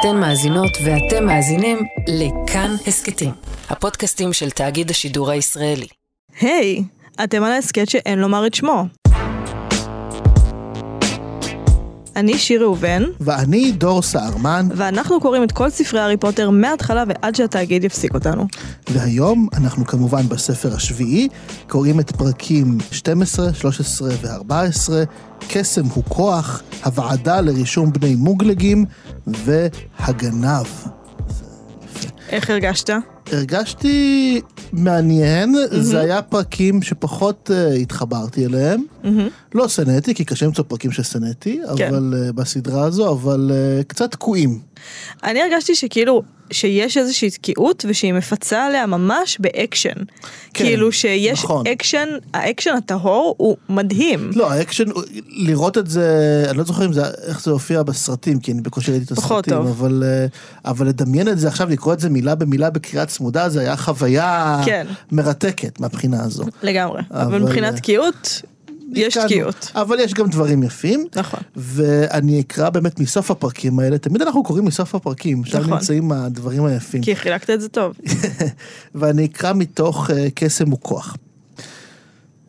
אתן מאזינות ואתם מאזינים לכאן הסכתים, הפודקאסטים של תאגיד השידור הישראלי. היי, אתם על ההסכת שאין לומר את שמו. אני שיר ראובן, ואני דור סהרמן, ואנחנו קוראים את כל ספרי הארי פוטר מההתחלה ועד שהתאגיד יפסיק אותנו. והיום אנחנו כמובן בספר השביעי, קוראים את פרקים 12, 13 ו-14, קסם הוא כוח, הוועדה לרישום בני מוגלגים והגנב. איך הרגשת? הרגשתי מעניין, זה היה פרקים שפחות uh, התחברתי אליהם. לא שנאתי, כי קשה למצוא פרקים ששנאתי, כן. אבל uh, בסדרה הזו, אבל uh, קצת תקועים. אני הרגשתי שכאילו, שיש איזושהי תקיעות ושהיא מפצה עליה ממש באקשן. כן, כאילו שיש נכון. אקשן, האקשן הטהור הוא מדהים. לא, האקשן, לראות את זה, אני לא זוכר אם זה, איך זה הופיע בסרטים, כי אני בקושי ראיתי את הסרטים. אבל, אבל לדמיין את זה עכשיו, לקרוא את זה מילה במילה בקריאה צמודה, זה היה חוויה כן. מרתקת מהבחינה הזו. לגמרי. אבל אבל, מבחינת אה, תקיעות, יש נתקענו. תקיעות. אבל יש גם דברים יפים. נכון. ואני אקרא באמת מסוף הפרקים האלה, תמיד אנחנו קוראים מסוף הפרקים, שם נכון. נמצאים הדברים היפים. כי חילקת את זה טוב. ואני אקרא מתוך uh, קסם וכוח.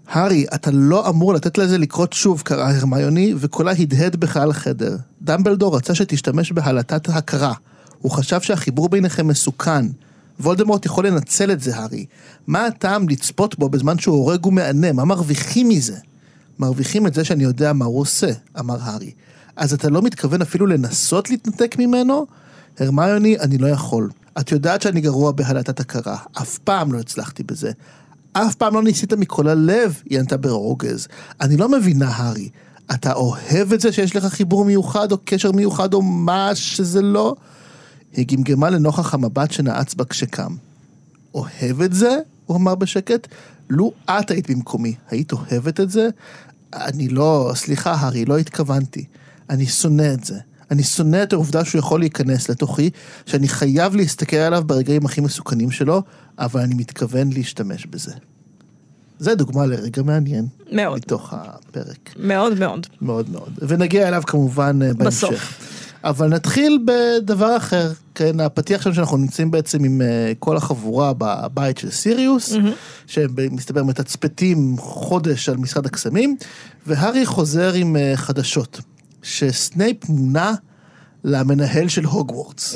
הארי, אתה לא אמור לתת לזה לקרות שוב, קראה הרמיוני, וקולה הדהד בחלל החדר. דמבלדור רצה שתשתמש בהלטת הכרה. הוא חשב שהחיבור ביניכם מסוכן. וולדמורט יכול לנצל את זה, הארי. מה הטעם לצפות בו בזמן שהוא הורג ומענה? מה מרוויחים מזה? מרוויחים את זה שאני יודע מה הוא עושה, אמר הארי. אז אתה לא מתכוון אפילו לנסות להתנתק ממנו? הרמיוני, אני לא יכול. את יודעת שאני גרוע בהלטת הכרה. אף פעם לא הצלחתי בזה. אף פעם לא ניסית מכל הלב, היא ענתה ברוגז. אני לא מבינה, הארי. אתה אוהב את זה שיש לך חיבור מיוחד, או קשר מיוחד, או מה שזה לא? היא גמגמה לנוכח המבט שנעץ בה כשקם. אוהב את זה? הוא אמר בשקט. לו את היית במקומי, היית אוהבת את זה? אני לא, סליחה, הארי, לא התכוונתי. אני שונא את זה. אני שונא את העובדה שהוא יכול להיכנס לתוכי, שאני חייב להסתכל עליו ברגעים הכי מסוכנים שלו, אבל אני מתכוון להשתמש בזה. זה דוגמה לרגע מעניין. מאוד. מתוך הפרק. מאוד מאוד. מאוד מאוד. ונגיע אליו כמובן אה, בהמשך. בסוף. אבל נתחיל בדבר אחר, כן, הפתיח שם שאנחנו נמצאים בעצם עם אה, כל החבורה בבית של סיריוס, שמסתבר מתצפתים חודש על משרד הקסמים, והארי חוזר עם אה, חדשות, שסנייפ מונה למנהל של הוגוורטס,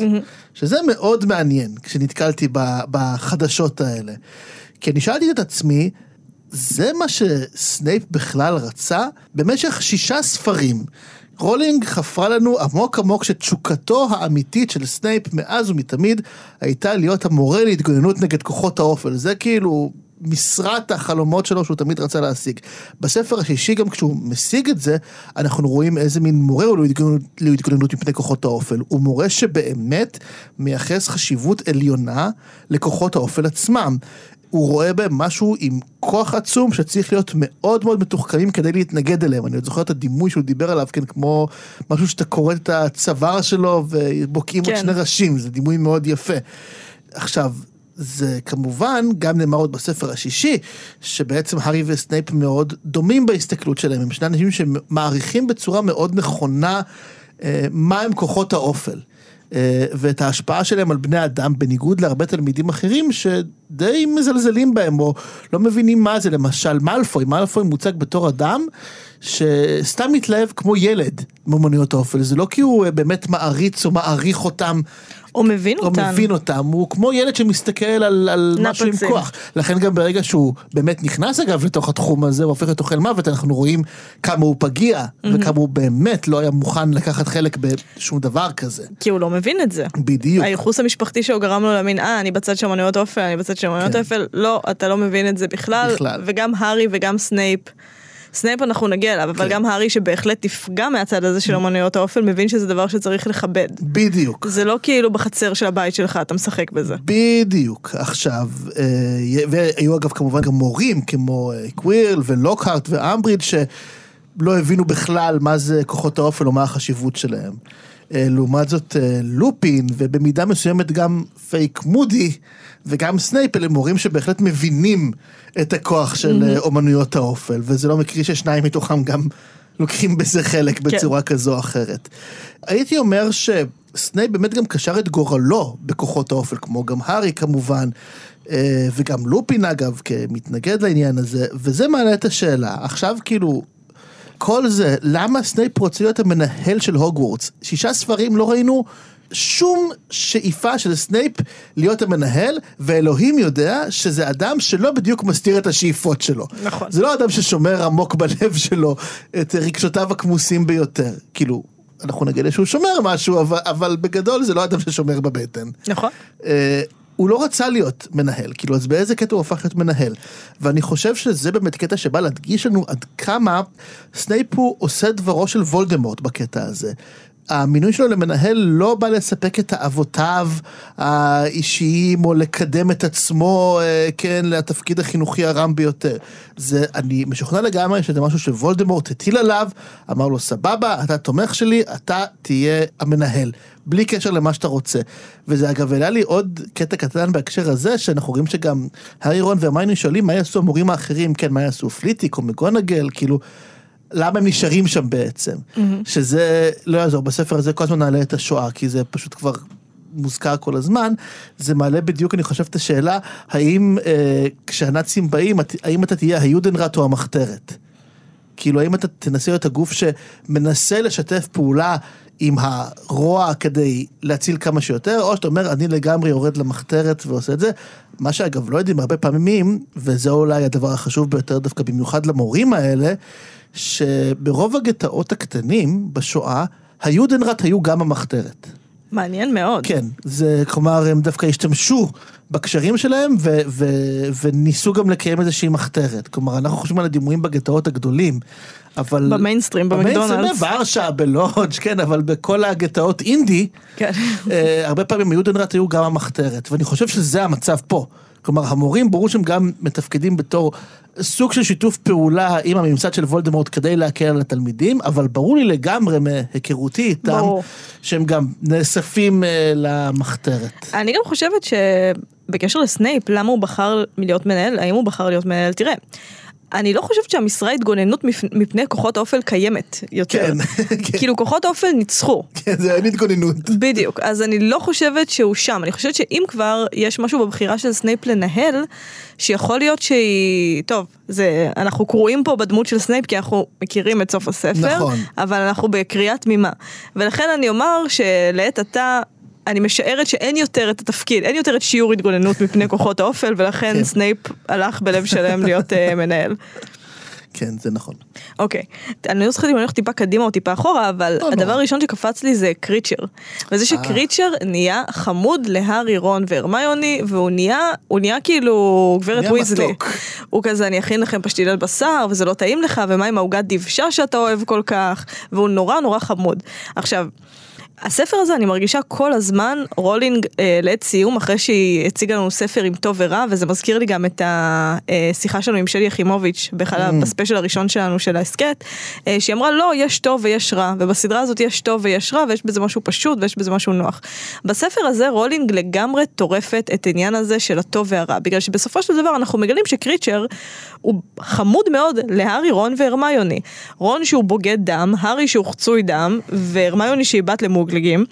שזה מאוד מעניין כשנתקלתי בחדשות האלה. כי אני שאלתי את עצמי, זה מה שסנייפ בכלל רצה? במשך שישה ספרים, רולינג חפרה לנו עמוק עמוק שתשוקתו האמיתית של סנייפ מאז ומתמיד הייתה להיות המורה להתגוננות נגד כוחות האופל. זה כאילו משרת החלומות שלו שהוא תמיד רצה להשיג. בספר השישי גם כשהוא משיג את זה, אנחנו רואים איזה מין מורה הוא להתגוננות, להתגוננות מפני כוחות האופל. הוא מורה שבאמת מייחס חשיבות עליונה לכוחות האופל עצמם. הוא רואה בהם משהו עם כוח עצום שצריך להיות מאוד מאוד מתוחכמים כדי להתנגד אליהם. אני עוד זוכר את הדימוי שהוא דיבר עליו, כן, כמו משהו שאתה כורת את הצוואר שלו ובוקעים עוד כן. שני ראשים, זה דימוי מאוד יפה. עכשיו, זה כמובן גם נאמר עוד בספר השישי, שבעצם הארי וסנייפ מאוד דומים בהסתכלות שלהם, הם שני אנשים שמעריכים בצורה מאוד נכונה אה, מה הם כוחות האופל. אה, ואת ההשפעה שלהם על בני אדם, בניגוד להרבה תלמידים אחרים שדי מזלזלים בהם, או לא מבינים מה זה, למשל מאלפוי, מאלפוי מוצג בתור אדם שסתם מתלהב כמו ילד מאמנויות האופל, זה לא כי הוא אה, באמת מעריץ או מעריך אותם. הוא מבין או אותן. מבין אותם, הוא כמו ילד שמסתכל על, על משהו עם. כוח. לכן גם ברגע שהוא באמת נכנס אגב לתוך התחום הזה, הוא הופך להיות אוכל מוות, אנחנו רואים כמה הוא פגיע, וכמה הוא באמת לא היה מוכן לקחת חלק בשום דבר כזה. כי הוא לא מבין את זה. בדיוק. הייחוס המשפחתי שלו גרם לו להאמין, אה, אני בצד של אמנויות אופל, אני בצד של אמנויות כן. אופל. לא, אתה לא מבין את זה בכלל. בכלל. וגם הארי וגם סנייפ. סנייפ אנחנו נגיע אליו, אבל כן. גם הארי שבהחלט נפגע מהצד הזה של אמנויות האופל, מבין שזה דבר שצריך לכבד. בדיוק. זה לא כאילו בחצר של הבית שלך אתה משחק בזה. בדיוק. עכשיו, אה, והיו אגב כמובן גם מורים כמו אה, קווירל ולוקהרט ואמבריד שלא הבינו בכלל מה זה כוחות האופל או מה החשיבות שלהם. אה, לעומת זאת אה, לופין ובמידה מסוימת גם פייק מודי וגם סנייפ אלה מורים שבהחלט מבינים את הכוח של אה, אומנויות האופל וזה לא מקרי ששניים מתוכם גם לוקחים בזה חלק בצורה כזו או אחרת. הייתי אומר ש... סנייפ באמת גם קשר את גורלו בכוחות האופל, כמו גם הארי כמובן, וגם לופין אגב, כמתנגד לעניין הזה, וזה מעלה את השאלה. עכשיו כאילו, כל זה, למה סנייפ רוצה להיות המנהל של הוגוורטס? שישה ספרים לא ראינו שום שאיפה של סנייפ להיות המנהל, ואלוהים יודע שזה אדם שלא בדיוק מסתיר את השאיפות שלו. נכון. זה לא אדם ששומר עמוק בלב שלו את רגשותיו הכמוסים ביותר. כאילו, אנחנו נגלה שהוא שומר משהו, אבל, אבל בגדול זה לא אדם ששומר בבטן. נכון. אה, הוא לא רצה להיות מנהל, כאילו אז באיזה קטע הוא הפך להיות מנהל. ואני חושב שזה באמת קטע שבא להדגיש לנו עד כמה סנייפ הוא עושה דברו של וולדמורט בקטע הזה. המינוי שלו למנהל לא בא לספק את תאוותיו האישיים או לקדם את עצמו, אה, כן, לתפקיד החינוכי הרם ביותר. זה, אני משוכנע לגמרי שזה משהו שוולדמורט הטיל עליו, אמר לו סבבה, אתה תומך שלי, אתה תהיה המנהל. בלי קשר למה שאתה רוצה. וזה אגב העלה לי עוד קטע קטן בהקשר הזה, שאנחנו רואים שגם הארי רון והרמייני שואלים מה יעשו המורים האחרים, כן, מה יעשו פליטיק או מגונגל, כאילו, למה הם נשארים שם בעצם? Mm-hmm. שזה לא יעזור, בספר הזה כל הזמן נעלה את השואה, כי זה פשוט כבר מוזכר כל הזמן, זה מעלה בדיוק, אני חושב, את השאלה, האם אה, כשהנאצים באים, האם אתה תהיה היודנראט או המחתרת? כאילו, האם אתה תנסה להיות הגוף שמנסה לשתף פעולה עם הרוע כדי להציל כמה שיותר, או שאתה אומר, אני לגמרי יורד למחתרת ועושה את זה. מה שאגב לא יודעים הרבה פעמים, וזה אולי הדבר החשוב ביותר דווקא במיוחד למורים האלה, שברוב הגטאות הקטנים בשואה, היודנראט היו גם המחתרת. מעניין מאוד. כן, זה, כלומר, הם דווקא השתמשו בקשרים שלהם ו- ו- וניסו גם לקיים איזושהי מחתרת. כלומר, אנחנו חושבים על הדימויים בגטאות הגדולים, אבל... במיינסטרים, במקדונלדס. במיינסטרים, בוורשה, בלודג', כן, אבל בכל הגטאות אינדי, כן. אה, הרבה פעמים היודנראט היו גם המחתרת, ואני חושב שזה המצב פה. כלומר, המורים ברור שהם גם מתפקדים בתור סוג של שיתוף פעולה עם הממסד של וולדמורט כדי להקל על התלמידים, אבל ברור לי לגמרי מהיכרותי איתם, ברור. שהם גם נאספים אה, למחתרת. אני גם חושבת שבקשר לסנייפ, למה הוא בחר להיות מנהל, האם הוא בחר להיות מנהל, תראה. אני לא חושבת שהמשרה התגוננות מפ- מפני כוחות האופל קיימת יותר. כן, כן. כאילו כוחות האופל ניצחו. כן, זה אין התגוננות. בדיוק, אז אני לא חושבת שהוא שם, אני חושבת שאם כבר יש משהו בבחירה של סנייפ לנהל, שיכול להיות שהיא, טוב, זה, אנחנו קוראים פה בדמות של סנייפ כי אנחנו מכירים את סוף הספר, נכון. אבל אנחנו בקריאה תמימה. ולכן אני אומר שלעת עתה... אני משערת שאין יותר את התפקיד, אין יותר את שיעור התגוננות מפני כוחות האופל, ולכן כן. סנייפ הלך בלב שלם להיות uh, מנהל. כן, זה נכון. אוקיי, אני לא זוכרת אם אני הולכת טיפה קדימה או טיפה אחורה, אבל לא הדבר. הראשון שקפץ לי זה קריצ'ר. וזה שקריצ'ר נהיה חמוד להארי, רון והרמיוני, והוא נהיה, הוא נהיה כאילו גברת ויזלי. הוא כזה, אני אכין לכם פשטילת בשר, וזה לא טעים לך, ומה עם העוגת דבשה שאתה אוהב כל כך, והוא נורא נורא חמוד. עכשיו, הספר הזה אני מרגישה כל הזמן רולינג אה, לעת סיום אחרי שהיא הציגה לנו ספר עם טוב ורע וזה מזכיר לי גם את השיחה שלנו עם שלי יחימוביץ' באחד Mm. בספיישל הראשון שלנו של ההסכת אה, שהיא אמרה לא יש טוב ויש רע ובסדרה הזאת יש טוב ויש רע ויש בזה משהו פשוט ויש בזה משהו נוח. בספר הזה רולינג לגמרי טורפת את העניין הזה של הטוב והרע בגלל שבסופו של דבר אנחנו מגלים שקריצ'ר הוא חמוד מאוד להארי רון והרמיוני. רון שהוא בוגד דם, הארי שהוא חצוי דם והרמיוני שהיא בת למוגלגים,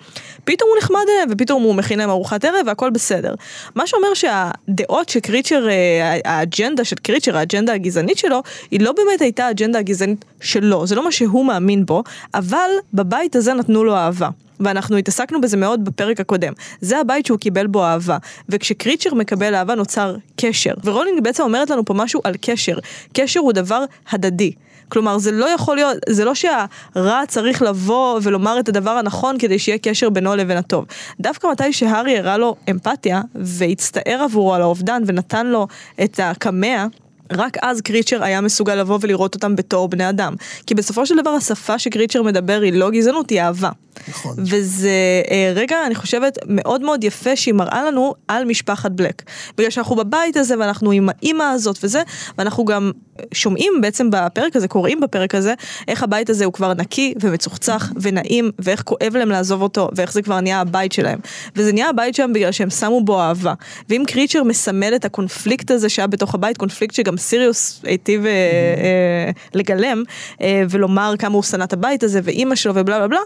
פתאום הוא נחמד אליהם ופתאום הוא מכין להם ארוחת ערב והכל בסדר. מה שאומר שהדעות שקריצ'ר, אה, האג'נדה של קריצ'ר, האג'נדה הגזענית שלו, היא לא באמת הייתה האג'נדה הגזענית שלו, זה לא מה שהוא מאמין בו, אבל בבית הזה נתנו לו אהבה. ואנחנו התעסקנו בזה מאוד בפרק הקודם. זה הבית שהוא קיבל בו אהבה. וכשקריצ'ר מקבל אהבה נוצר קשר. ורולינג בעצם אומרת לנו פה משהו על קשר. קשר הוא דבר הדדי. כלומר, זה לא יכול להיות, זה לא שהרע צריך לבוא ולומר את הדבר הנכון כדי שיהיה קשר בינו לבין הטוב. דווקא מתי שהארי הראה לו אמפתיה והצטער עבורו על האובדן ונתן לו את הקמע, רק אז קריצ'ר היה מסוגל לבוא ולראות אותם בתור בני אדם. כי בסופו של דבר השפה שקריצ'ר מדבר היא לא גזענות, היא אהבה. נכון. וזה אה, רגע, אני חושבת, מאוד מאוד יפה שהיא מראה לנו על משפחת בלק. בגלל שאנחנו בבית הזה ואנחנו עם האימא הזאת וזה, ואנחנו גם שומעים בעצם בפרק הזה, קוראים בפרק הזה, איך הבית הזה הוא כבר נקי ומצוחצח ונעים, ואיך כואב להם לעזוב אותו, ואיך זה כבר נהיה הבית שלהם. וזה נהיה הבית שלהם בגלל שהם שמו בו אהבה. ואם קריצ'ר מסמל את הקונפליקט הזה שהיה בתוך הבית, קונפליקט שגם סיריוס היטיב אה, אה, לגלם, אה, ולומר כמה הוא שנא את הבית הזה, ואימא שלו ובלה בלה בלה,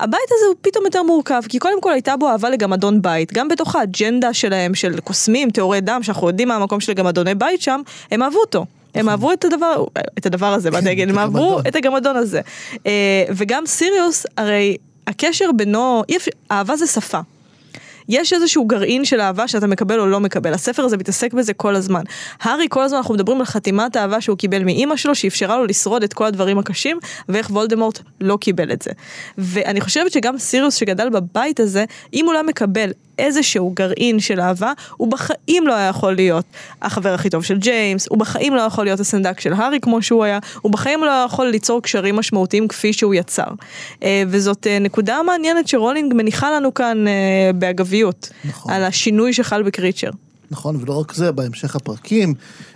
הבית הזה הוא פתאום יותר מורכב, כי קודם כל הייתה בו אהבה לגמדון בית, גם בתוך האג'נדה שלהם, של קוסמים, טהורי דם, שאנחנו יודעים מה המקום של גמדוני בית שם, הם אהבו אותו. הם אהבו את הדבר, את הדבר הזה, באתי להגיד, הם את אהבו. את הגמדון הזה. וגם סיריוס, הרי הקשר בינו, אהבה זה שפה. יש איזשהו גרעין של אהבה שאתה מקבל או לא מקבל. הספר הזה מתעסק בזה כל הזמן. הארי כל הזמן אנחנו מדברים על חתימת האהבה שהוא קיבל מאימא שלו, שאפשרה לו לשרוד את כל הדברים הקשים, ואיך וולדמורט לא קיבל את זה. ואני חושבת שגם סיריוס שגדל בבית הזה, אם הוא לא מקבל איזשהו גרעין של אהבה, הוא בחיים לא היה יכול להיות החבר הכי טוב של ג'יימס, הוא בחיים לא יכול להיות הסנדק של הארי כמו שהוא היה, הוא בחיים לא יכול ליצור קשרים משמעותיים כפי שהוא יצר. אה, וזאת אה, נקודה מעניינת שרולינג מניחה לנו כאן אה, באגביות, נכון. על השינוי שחל בקריצ'ר. נכון, ולא רק זה, בהמשך הפרקים,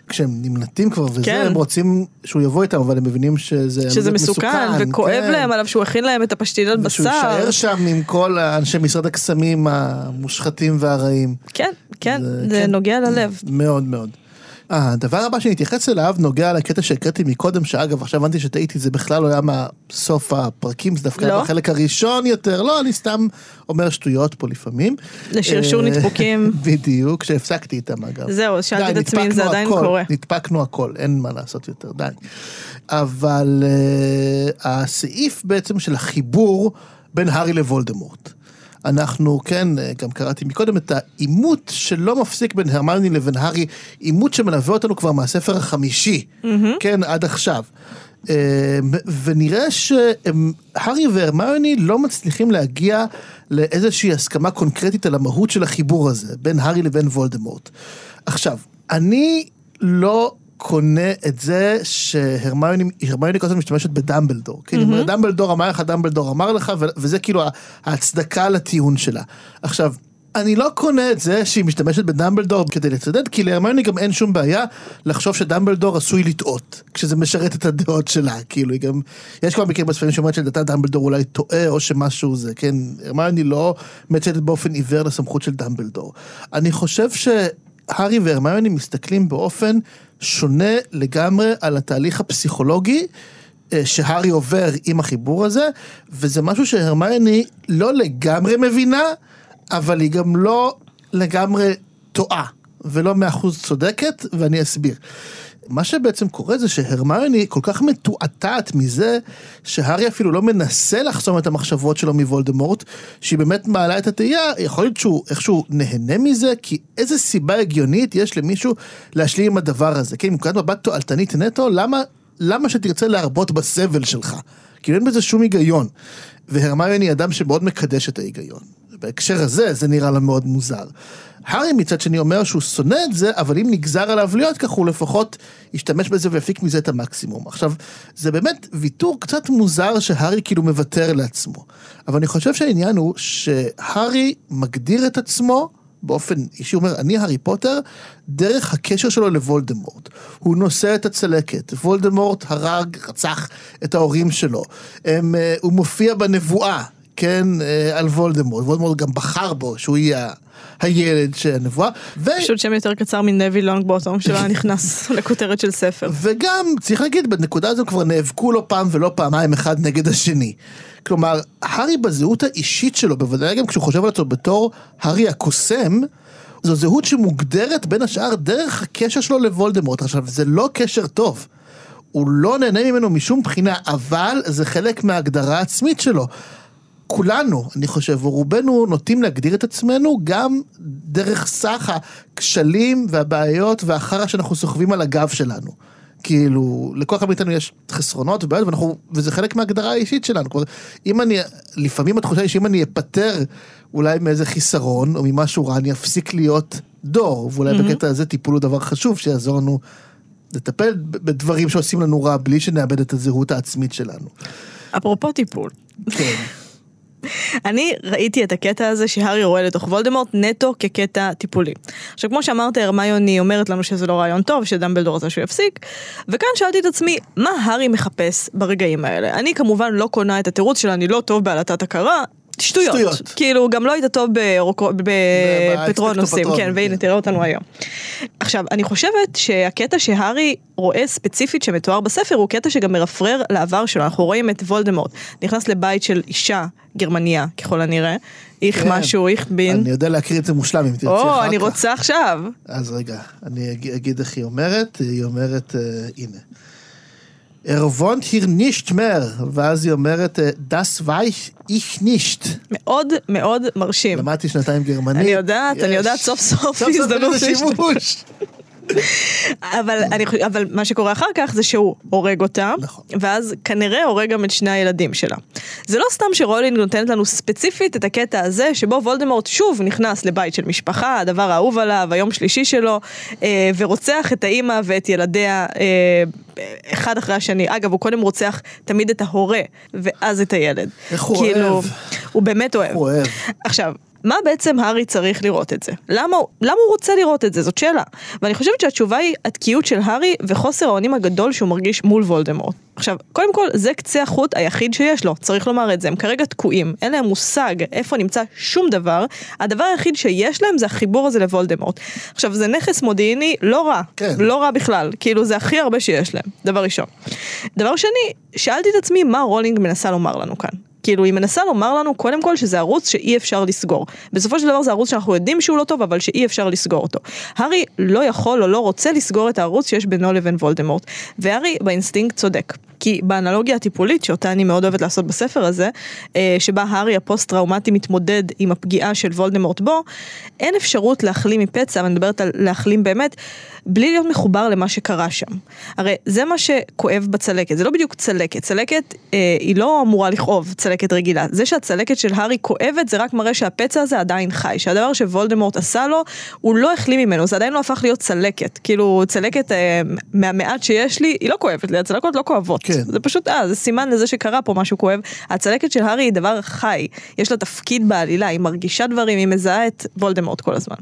כשהם נמלטים כבר וזה, כן. הם רוצים שהוא יבוא איתם, אבל הם מבינים שזה שזה להיות מסוכן, וכואב כן. להם עליו שהוא הכין להם את הפשטינל ושהוא בשר. יישאר שם עם כל אנשי משרד הקסמים המושחתים והרעים. כן, כן, זה- זה כן. נוגע ללב. מאוד מאוד. הדבר הבא שאני אתייחס אליו נוגע לקטע שהקראתי מקודם, שאגב עכשיו הבנתי שטעיתי, זה בכלל לא היה מהסוף הפרקים, זה דווקא לא? בחלק הראשון יותר, לא, אני סתם אומר שטויות פה לפעמים. לשרשור אה, נדפוקים. בדיוק, שהפסקתי איתם אגב. זהו, שאלתי את עצמי אם זה עדיין הכל, קורה. נדפקנו הכל, אין מה לעשות יותר, די. אבל uh, הסעיף בעצם של החיבור בין הארי לוולדמורט. אנחנו, כן, אה, גם קראתי מקודם את העימות שלא מפסיק בין הרמיוני לבין הארי, עימות שמלווה אותנו כבר מהספר החמישי, כן, עד עכשיו. אה, ונראה שהארי והרמיוני לא מצליחים להגיע לאיזושהי הסכמה קונקרטית על המהות של החיבור הזה, בין הארי לבין וולדמורט. עכשיו, אני לא קונה את זה שהרמיוני הרמיוני כל הזמן משתמשת בדמבלדור. כאילו, היא אומרת, דמבלדור אמר לך, דמבלדור אמר לך, וזה כאילו ההצדקה לטיעון שלה. עכשיו, אני לא קונה את זה שהיא משתמשת בדמבלדור כדי לצדד, כי להרמיוני גם אין שום בעיה לחשוב שדמבלדור עשוי לטעות, כשזה משרת את הדעות שלה, כאילו, היא גם, יש כבר מקרים בספרים שאומרת שלדעתה דמבלדור אולי טועה, או שמשהו זה, כן, הרמיוני לא מצייתת באופן עיוור לסמכות של דמבלדור. אני חושב שהארי והרמיוני מסתכלים באופן שונה לגמרי על התהליך הפסיכולוגי. אה, שהארי עובר עם החיבור הזה, וזה משהו שהרמיוני לא לגמרי מבינה, אבל היא גם לא לגמרי טועה, ולא מאה אחוז צודקת, ואני אסביר. מה שבעצם קורה זה שהרמיוני כל כך מתועתעת מזה, שהארי אפילו לא מנסה לחסום את המחשבות שלו מוולדמורט, שהיא באמת מעלה את התהייה, יכול להיות שהוא איכשהו נהנה מזה, כי איזה סיבה הגיונית יש למישהו להשלים עם הדבר הזה, כן, מנקודת מבט תועלתנית נטו, למה, למה שתרצה להרבות בסבל שלך? כאילו אין בזה שום היגיון. והרמיוני אדם שמאוד מקדש את ההיגיון. בהקשר הזה, זה נראה לה מאוד מוזר. הארי מצד שני אומר שהוא שונא את זה, אבל אם נגזר עליו להיות כך, הוא לפחות ישתמש בזה ויפיק מזה את המקסימום. עכשיו, זה באמת ויתור קצת מוזר שהארי כאילו מוותר לעצמו. אבל אני חושב שהעניין הוא שהארי מגדיר את עצמו באופן אישי, הוא אומר, אני הארי פוטר, דרך הקשר שלו לוולדמורט. הוא נושא את הצלקת, וולדמורט הרג, רצח את ההורים שלו. הם, אה, הוא מופיע בנבואה, כן, אה, על וולדמורט. וולדמורט גם בחר בו, שהוא יהיה הילד של הנבואה. ו... פשוט שם יותר קצר מנבי לונג בוטום שלא נכנס לכותרת של ספר. וגם, צריך להגיד, בנקודה הזו כבר נאבקו לא פעם ולא פעמיים אחד נגד השני. כלומר, הארי בזהות האישית שלו, בוודאי גם כשהוא חושב על עצמו בתור הארי הקוסם, זו זהות שמוגדרת בין השאר דרך הקשר שלו לוולדמורט. עכשיו, זה לא קשר טוב. הוא לא נהנה ממנו משום בחינה, אבל זה חלק מההגדרה העצמית שלו. כולנו, אני חושב, או רובנו נוטים להגדיר את עצמנו גם דרך סך הכשלים והבעיות והחרא שאנחנו סוחבים על הגב שלנו. כאילו, לכל אחד מאיתנו יש חסרונות ובעיות, ואנחנו, וזה חלק מההגדרה האישית שלנו. כלומר, אם אני, לפעמים התחושה היא שאם אני אפטר אולי מאיזה חיסרון או ממשהו רע, אני אפסיק להיות דור, ואולי בקטע הזה טיפול הוא דבר חשוב שיעזור לנו לטפל בדברים שעושים לנו רע בלי שנאבד את הזהות העצמית שלנו. אפרופו טיפול. כן. אני ראיתי את הקטע הזה שהארי רואה לתוך וולדמורט נטו כקטע טיפולי. עכשיו כמו שאמרת, הרמיוני אומרת לנו שזה לא רעיון טוב, שדמבלדור רוצה שהוא יפסיק, וכאן שאלתי את עצמי, מה הארי מחפש ברגעים האלה? אני כמובן לא קונה את התירוץ של אני לא טוב בעלתת הכרה, שטויות. שטויות. כאילו, גם לא היית טוב בפטרונוסים, כן, והנה, כן. תראה אותנו היום. עכשיו, אני חושבת שהקטע שהארי רואה ספציפית שמתואר בספר, הוא קטע שגם מרפרר לעבר שלו. אנחנו רואים את וולדמורט נכנס לבית של אישה גרמניה, ככל הנראה. איך כן. משהו, איך בין. אני יודע להקריא את זה מושלם אם תרצי אחר כך. או, אני רוצה עכשיו. אז רגע, אני אג- אגיד איך היא אומרת, היא אומרת, אה, הנה. ארוונט היר נישט מר, ואז היא אומרת, אה, das weiß ich nicht. מאוד מאוד מרשים. למדתי שנתיים גרמנית. אני יודעת, אני. יודעת, סוף סוף סוף סוף הזדמנות איזה להשתמש. שימוש. אבל, אני, אבל מה שקורה אחר כך זה שהוא הורג אותה, נכון. ואז כנראה הורג גם את שני הילדים שלה. זה לא סתם שרולינג נותנת לנו ספציפית את הקטע הזה, שבו וולדמורט שוב נכנס לבית של משפחה, הדבר האהוב עליו, היום שלישי שלו, אה, ורוצח את האימא ואת ילדיה אה, אחד אחרי השני. אגב, הוא קודם רוצח תמיד את ההורה, ואז את הילד. איך הוא כאילו, אוהב. הוא באמת אוהב. הוא אוהב. עכשיו, מה בעצם הארי צריך לראות את זה? למה, למה הוא רוצה לראות את זה? זאת שאלה. ואני חושבת שהתשובה היא התקיעות של הארי וחוסר האונים הגדול שהוא מרגיש מול וולדמורט. עכשיו, קודם כל, זה קצה החוט היחיד שיש לו, צריך לומר את זה. הם כרגע תקועים, אין להם מושג איפה נמצא שום דבר. הדבר היחיד שיש להם זה החיבור הזה לוולדמורט. עכשיו, זה נכס מודיעיני לא רע, כן. לא רע בכלל, כאילו זה הכי הרבה שיש להם, דבר ראשון. דבר שני, שאלתי את עצמי מה רולינג מנסה לומר לנו כאן. כאילו, היא מנסה לומר לנו קודם כל שזה ערוץ שאי אפשר לסגור. בסופו של דבר זה ערוץ שאנחנו יודעים שהוא לא טוב, אבל שאי אפשר לסגור אותו. הארי לא יכול או לא רוצה לסגור את הערוץ שיש בינו לבין וולדמורט. והארי באינסטינקט צודק. כי באנלוגיה הטיפולית, שאותה אני מאוד אוהבת לעשות בספר הזה, אה, שבה הארי הפוסט-טראומטי מתמודד עם הפגיעה של וולדמורט בו, אין אפשרות להחלים מפצע, ואני מדברת על להחלים באמת, בלי להיות מחובר למה שקרה שם. הרי זה מה שכואב בצלקת, זה לא בדיוק צלקת, צלקת אה, היא לא אמורה לכאוב, צלקת רגילה. זה שהצלקת של הארי כואבת זה רק מראה שהפצע הזה עדיין חי, שהדבר שוולדמורט עשה לו, הוא לא החלים ממנו, זה עדיין לא הפך להיות צלקת. כאילו צלקת אה, מהמעט שיש לי, היא לא כואבת לי, הצלקות לא כואבות. כן. זה פשוט, אה, זה סימן לזה שקרה פה משהו כואב. הצלקת של הארי היא דבר חי, יש לה תפקיד בעלילה, היא מרגישה דברים, היא מזהה את וולדמורט כל הזמן.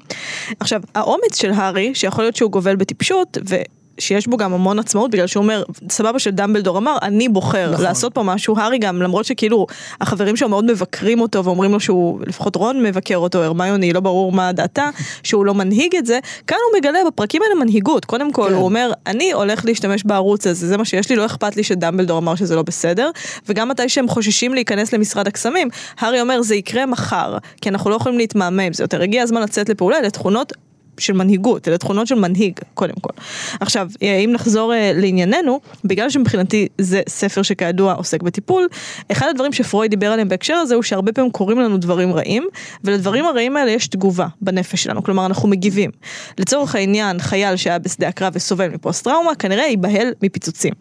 עכשיו, האומץ של הארי, שיכול להיות שהוא גובל בטיפשות, ו... שיש בו גם המון עצמאות בגלל שהוא אומר סבבה שדמבלדור אמר אני בוחר נכון. לעשות פה משהו הארי גם למרות שכאילו החברים שלו מאוד מבקרים אותו ואומרים לו שהוא לפחות רון מבקר אותו הרמיוני לא ברור מה דעתה שהוא לא מנהיג את זה כאן הוא מגלה בפרקים האלה מנהיגות קודם כל כן. הוא אומר אני הולך להשתמש בערוץ הזה זה מה שיש לי לא אכפת לי שדמבלדור אמר שזה לא בסדר וגם מתי שהם חוששים להיכנס למשרד הקסמים הארי אומר זה יקרה מחר כי אנחנו לא יכולים להתמהמה עם זה יותר הגיע הזמן לצאת לפעולה אלה תכונות של מנהיגות, אלה תכונות של מנהיג, קודם כל. עכשיו, אה, אם נחזור אה, לענייננו, בגלל שמבחינתי זה ספר שכידוע עוסק בטיפול, אחד הדברים שפרויד דיבר עליהם בהקשר הזה הוא שהרבה פעמים קורים לנו דברים רעים, ולדברים הרעים האלה יש תגובה בנפש שלנו, כלומר אנחנו מגיבים. לצורך העניין, חייל שהיה בשדה הקרב וסובל מפוסט טראומה, כנראה ייבהל מפיצוצים.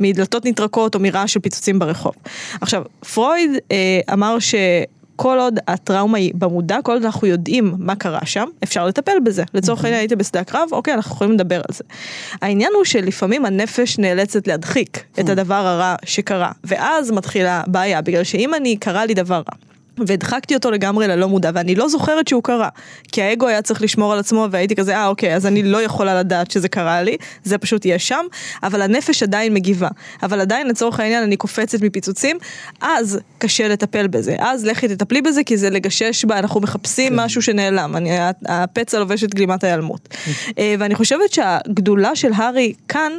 מדלתות נטרקות או מרעש של פיצוצים ברחוב. עכשיו, פרויד אה, אמר ש... כל עוד הטראומה היא במודע, כל עוד אנחנו יודעים מה קרה שם, אפשר לטפל בזה. לצורך העניין הייתי בשדה הקרב, אוקיי, אנחנו יכולים לדבר על זה. העניין הוא שלפעמים הנפש נאלצת להדחיק את הדבר הרע שקרה, ואז מתחילה בעיה, בגלל שאם אני, קרה לי דבר רע. והדחקתי אותו לגמרי ללא מודע, ואני לא זוכרת שהוא קרה. כי האגו היה צריך לשמור על עצמו, והייתי כזה, אה, אוקיי, אז אני לא יכולה לדעת שזה קרה לי, זה פשוט יהיה שם, אבל הנפש עדיין מגיבה. אבל עדיין, לצורך העניין, אני קופצת מפיצוצים, אז קשה לטפל בזה. אז לכי תטפלי בזה, כי זה לגשש בה, אנחנו מחפשים כן. משהו שנעלם. אני, הפצע לובש את גלימת ההיעלמות. אה, ואני חושבת שהגדולה של הארי כאן,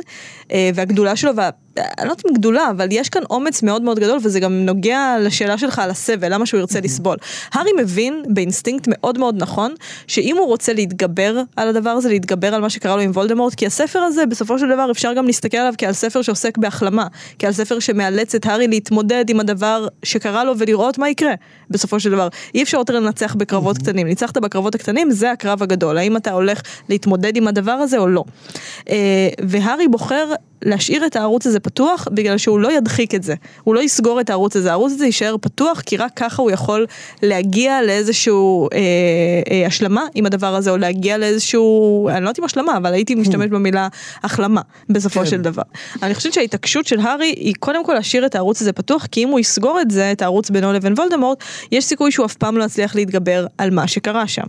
והגדולה שלו, וה... אני לא יודעת אם גדולה, אבל יש כאן אומץ מאוד מאוד גדול, וזה גם נוגע לשאלה שלך על הסבל, למה שהוא ירצה לסבול. הארי מבין באינסטינקט מאוד מאוד נכון, שאם הוא רוצה להתגבר על הדבר הזה, להתגבר על מה שקרה לו עם וולדמורט, כי הספר הזה, בסופו של דבר אפשר גם להסתכל עליו כעל ספר שעוסק בהחלמה, כעל ספר שמאלץ את הארי להתמודד עם הדבר שקרה לו ולראות מה יקרה, בסופו של דבר. אי אפשר יותר לנצח בקרבות קטנים, ניצחת בקרבות הקטנים, זה הקרב הגדול, האם אתה הולך להתמודד עם הדבר הזה או לא. אה, והארי בוחר להשאיר את הערוץ הזה פתוח בגלל שהוא לא ידחיק את זה, הוא לא יסגור את הערוץ הזה, הערוץ הזה יישאר פתוח כי רק ככה הוא יכול להגיע לאיזשהו אה, אה, השלמה עם הדבר הזה או להגיע לאיזשהו, אני לא יודעת אם השלמה אבל הייתי משתמש במילה החלמה בסופו כן. של דבר. אני חושבת שההתעקשות של הארי היא קודם כל להשאיר את הערוץ הזה פתוח כי אם הוא יסגור את זה, את הערוץ בינו לבין וולדמורט, יש סיכוי שהוא אף פעם לא יצליח להתגבר על מה שקרה שם.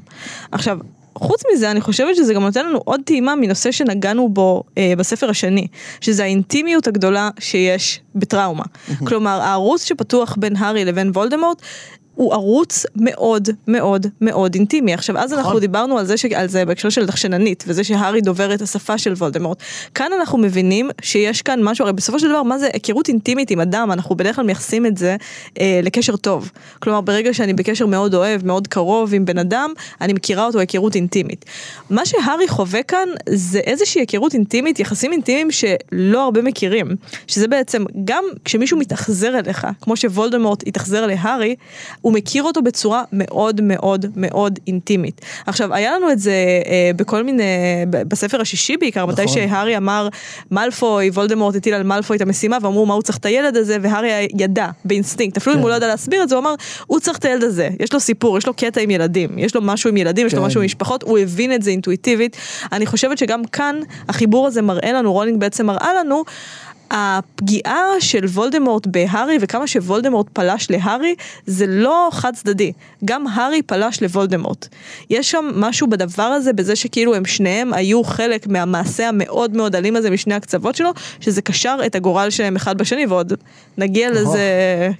עכשיו, חוץ מזה, אני חושבת שזה גם נותן לנו עוד טעימה מנושא שנגענו בו אה, בספר השני, שזה האינטימיות הגדולה שיש בטראומה. כלומר, הערוץ שפתוח בין הארי לבין וולדמורט, הוא ערוץ מאוד מאוד מאוד אינטימי. עכשיו, אז אנחנו נכון. דיברנו על זה, ש... על זה בהקשר של דחשננית, וזה שהארי דובר את השפה של וולדמורט. כאן אנחנו מבינים שיש כאן משהו, הרי בסופו של דבר, מה זה היכרות אינטימית עם אדם, אנחנו בדרך כלל מייחסים את זה אה, לקשר טוב. כלומר, ברגע שאני בקשר מאוד אוהב, מאוד קרוב עם בן אדם, אני מכירה אותו היכרות אינטימית. מה שהארי חווה כאן זה איזושהי היכרות אינטימית, יחסים אינטימיים שלא הרבה מכירים. שזה בעצם, גם כשמישהו מתאכזר אליך, כמו שוולדמורט התאכזר להארי, הוא מכיר אותו בצורה מאוד מאוד מאוד אינטימית. עכשיו, היה לנו את זה אה, בכל מיני, בספר השישי בעיקר, נכון. מתי שהארי אמר, מאלפוי, וולדמורט הטיל על מאלפוי את המשימה, ואמרו מה הוא צריך את הילד הזה, והארי ידע, באינסטינקט, אפילו אם כן. הוא לא ידע להסביר את זה, הוא אמר, הוא צריך את הילד הזה, יש לו סיפור, יש לו קטע עם ילדים, יש לו משהו עם ילדים, יש לו כן. משהו עם משפחות, הוא הבין את זה אינטואיטיבית. אני חושבת שגם כאן החיבור הזה מראה לנו, רולינג בעצם מראה לנו, הפגיעה של וולדמורט בהארי וכמה שוולדמורט פלש להארי זה לא חד צדדי, גם הארי פלש לוולדמורט. יש שם משהו בדבר הזה, בזה שכאילו הם שניהם היו חלק מהמעשה המאוד מאוד אלים הזה משני הקצוות שלו, שזה קשר את הגורל שלהם אחד בשני ועוד נגיע לזה,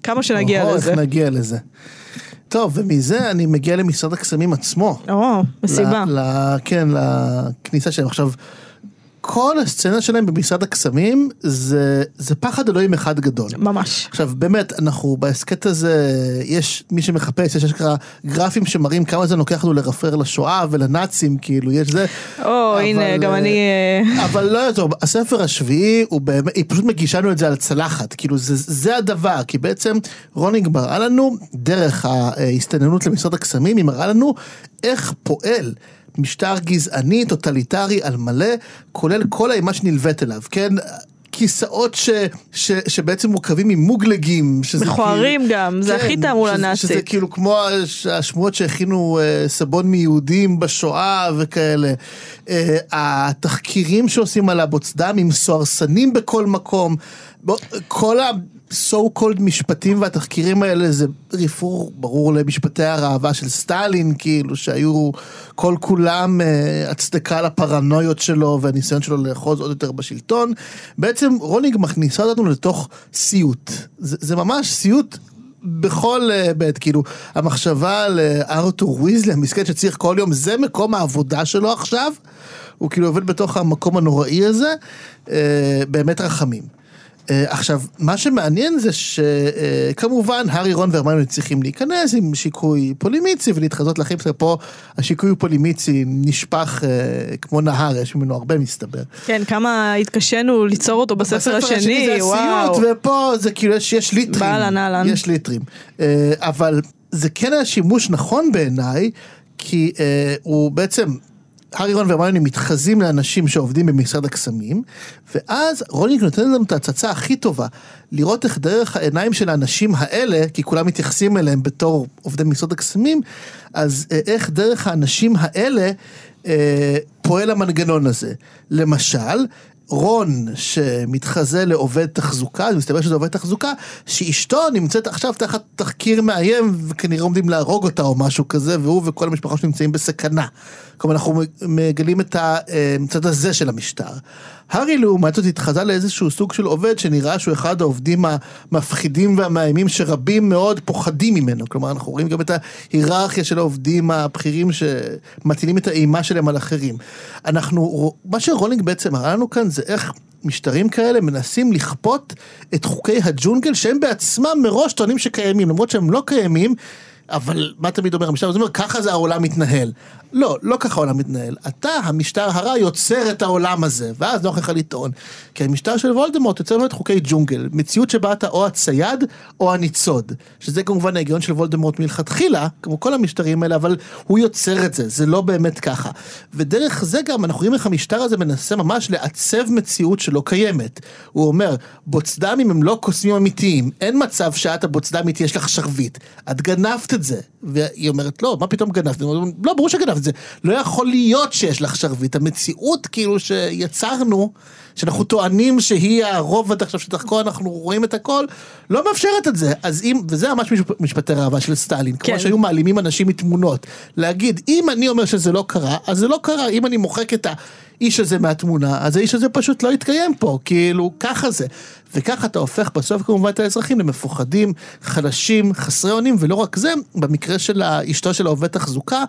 כמה שנגיע או, לזה. איך נגיע לזה. טוב, ומזה אני מגיע למשרד הקסמים עצמו. או, מסיבה. ל, ל, כן, לכניסה שלהם. עכשיו, כל הסצנה שלהם במשרד הקסמים זה, זה פחד אלוהים אחד גדול. ממש. עכשיו באמת אנחנו בהסכת הזה יש מי שמחפש יש אשכרה גרפים שמראים כמה זה לוקח לנו לרפרר לשואה ולנאצים כאילו יש זה. או, אבל, הנה, גם אה, אני... אה, אבל לא יותר, הספר השביעי הוא באמת, היא פשוט מגישה לנו את זה על צלחת, כאילו זה, זה הדבר, כי בעצם רולינג מראה לנו, דרך ההסתננות למשרד הקסמים, היא מראה לנו איך פועל משטר גזעני, טוטליטרי על מלא, כולל כל האימה שנלווית אליו, כן? כיסאות ש, ש, שבעצם מורכבים ממוגלגים, שזה מכוערים כאילו, גם, זה הכי תעמולה שזה- נאצית. שזה כאילו כמו הש- השמועות שהכינו אה, סבון מיהודים בשואה וכאלה. אה, התחקירים שעושים על הבוצדמים עם סוהרסנים בכל מקום. בוא, כל. so called משפטים והתחקירים האלה זה רפרור ברור למשפטי הראווה של סטלין כאילו שהיו כל כולם אה, הצדקה לפרנויות שלו והניסיון שלו לאחוז עוד יותר בשלטון. בעצם רולינג מכניסה אותנו לתוך סיוט. זה, זה ממש סיוט בכל היבט, כאילו, המחשבה על אה, ארתור ויזלי, המסכן שצריך כל יום, זה מקום העבודה שלו עכשיו, הוא כאילו עובד בתוך המקום הנוראי הזה, אה, באמת רחמים. אה, עכשיו, מה שמעניין זה שכמובן, הארי, רון והרמיוני צריכים להיכנס עם שיקוי פולימיצי ולהתחזות שלהם, פה השיקוי פולימיצי נשפך אה, כמו נהר, יש ממנו הרבה מסתבר. כן, כמה התקשינו ליצור אותו בספר השני, זה וואו. הסיוט, ופה זה כאילו יש, יש ליטרים. באהלן, אהלן. יש ליטרים. אה, אבל זה כן היה שימוש נכון בעיניי, כי אה, הוא בעצם... הארי רון והרמיוני מתחזים לאנשים שעובדים במשרד הקסמים, ואז רולינג נותן לנו את ההצצה הכי טובה, לראות איך דרך העיניים של האנשים האלה, כי כולם מתייחסים אליהם בתור עובדי משרד הקסמים, אז אה, איך דרך האנשים האלה אה, פועל המנגנון הזה. למשל, רון שמתחזה לעובד תחזוקה, זה מסתבר שזה עובד תחזוקה, שאשתו נמצאת עכשיו תחת תחקיר מאיים וכנראה עומדים להרוג אותה או משהו כזה, והוא וכל המשפחה שלו נמצאים בסכנה. כלומר אנחנו מגלים את הצד הזה של המשטר. הארי לעומת זאת התחזה לאיזשהו סוג של עובד שנראה שהוא אחד העובדים המפחידים והמאיימים שרבים מאוד פוחדים ממנו. כלומר אנחנו רואים גם את ההיררכיה של העובדים הבכירים שמטילים את האימה שלהם על אחרים. אנחנו, מה שרולינג בעצם הראה לנו כאן זה איך משטרים כאלה מנסים לכפות את חוקי הג'ונגל שהם בעצמם מראש טוענים שקיימים, למרות שהם לא קיימים. אבל מה תמיד אומר המשטר? זה אומר ככה זה העולם מתנהל. לא, לא ככה העולם מתנהל. אתה, המשטר הרע, יוצר את העולם הזה, ואז נוח לך לטעון. כי המשטר של וולדמורט יוצר באמת חוקי ג'ונגל, מציאות שבה אתה או הצייד או הניצוד. שזה כמובן ההיגיון של וולדמורט מלכתחילה, כמו כל המשטרים האלה, אבל הוא יוצר את זה, זה לא באמת ככה. ודרך זה גם אנחנו רואים איך המשטר הזה מנסה ממש לעצב מציאות שלא קיימת. הוא אומר, בוצדמים הם לא קוסמים אמיתיים, אין מצב שאת הבוצדמית יש לך שרביט, את גנבת את זה. והיא אומרת, לא, מה פתאום גנבת? לא, ברור שגנבת זה. לא יכול להיות שיש לך שרביט. המציאות כאילו שיצרנו, שאנחנו טוענים שהיא הרובד עכשיו שדרכו אנחנו רואים את הכל, לא מאפשרת את זה. אז אם, וזה ממש משפ- משפטי ראווה של סטלין, כן. כמו שהיו מעלימים אנשים מתמונות. להגיד, אם אני אומר שזה לא קרה, אז זה לא קרה. אם אני מוחק את האיש הזה מהתמונה, אז האיש הזה פשוט לא יתקיים פה. כאילו, ככה זה. וככה אתה הופך בסוף כמובן את האזרחים למפוחדים, חלשים, חסרי אונים, ולא רק זה, במקרה של אשתו של העובד תחזוקה,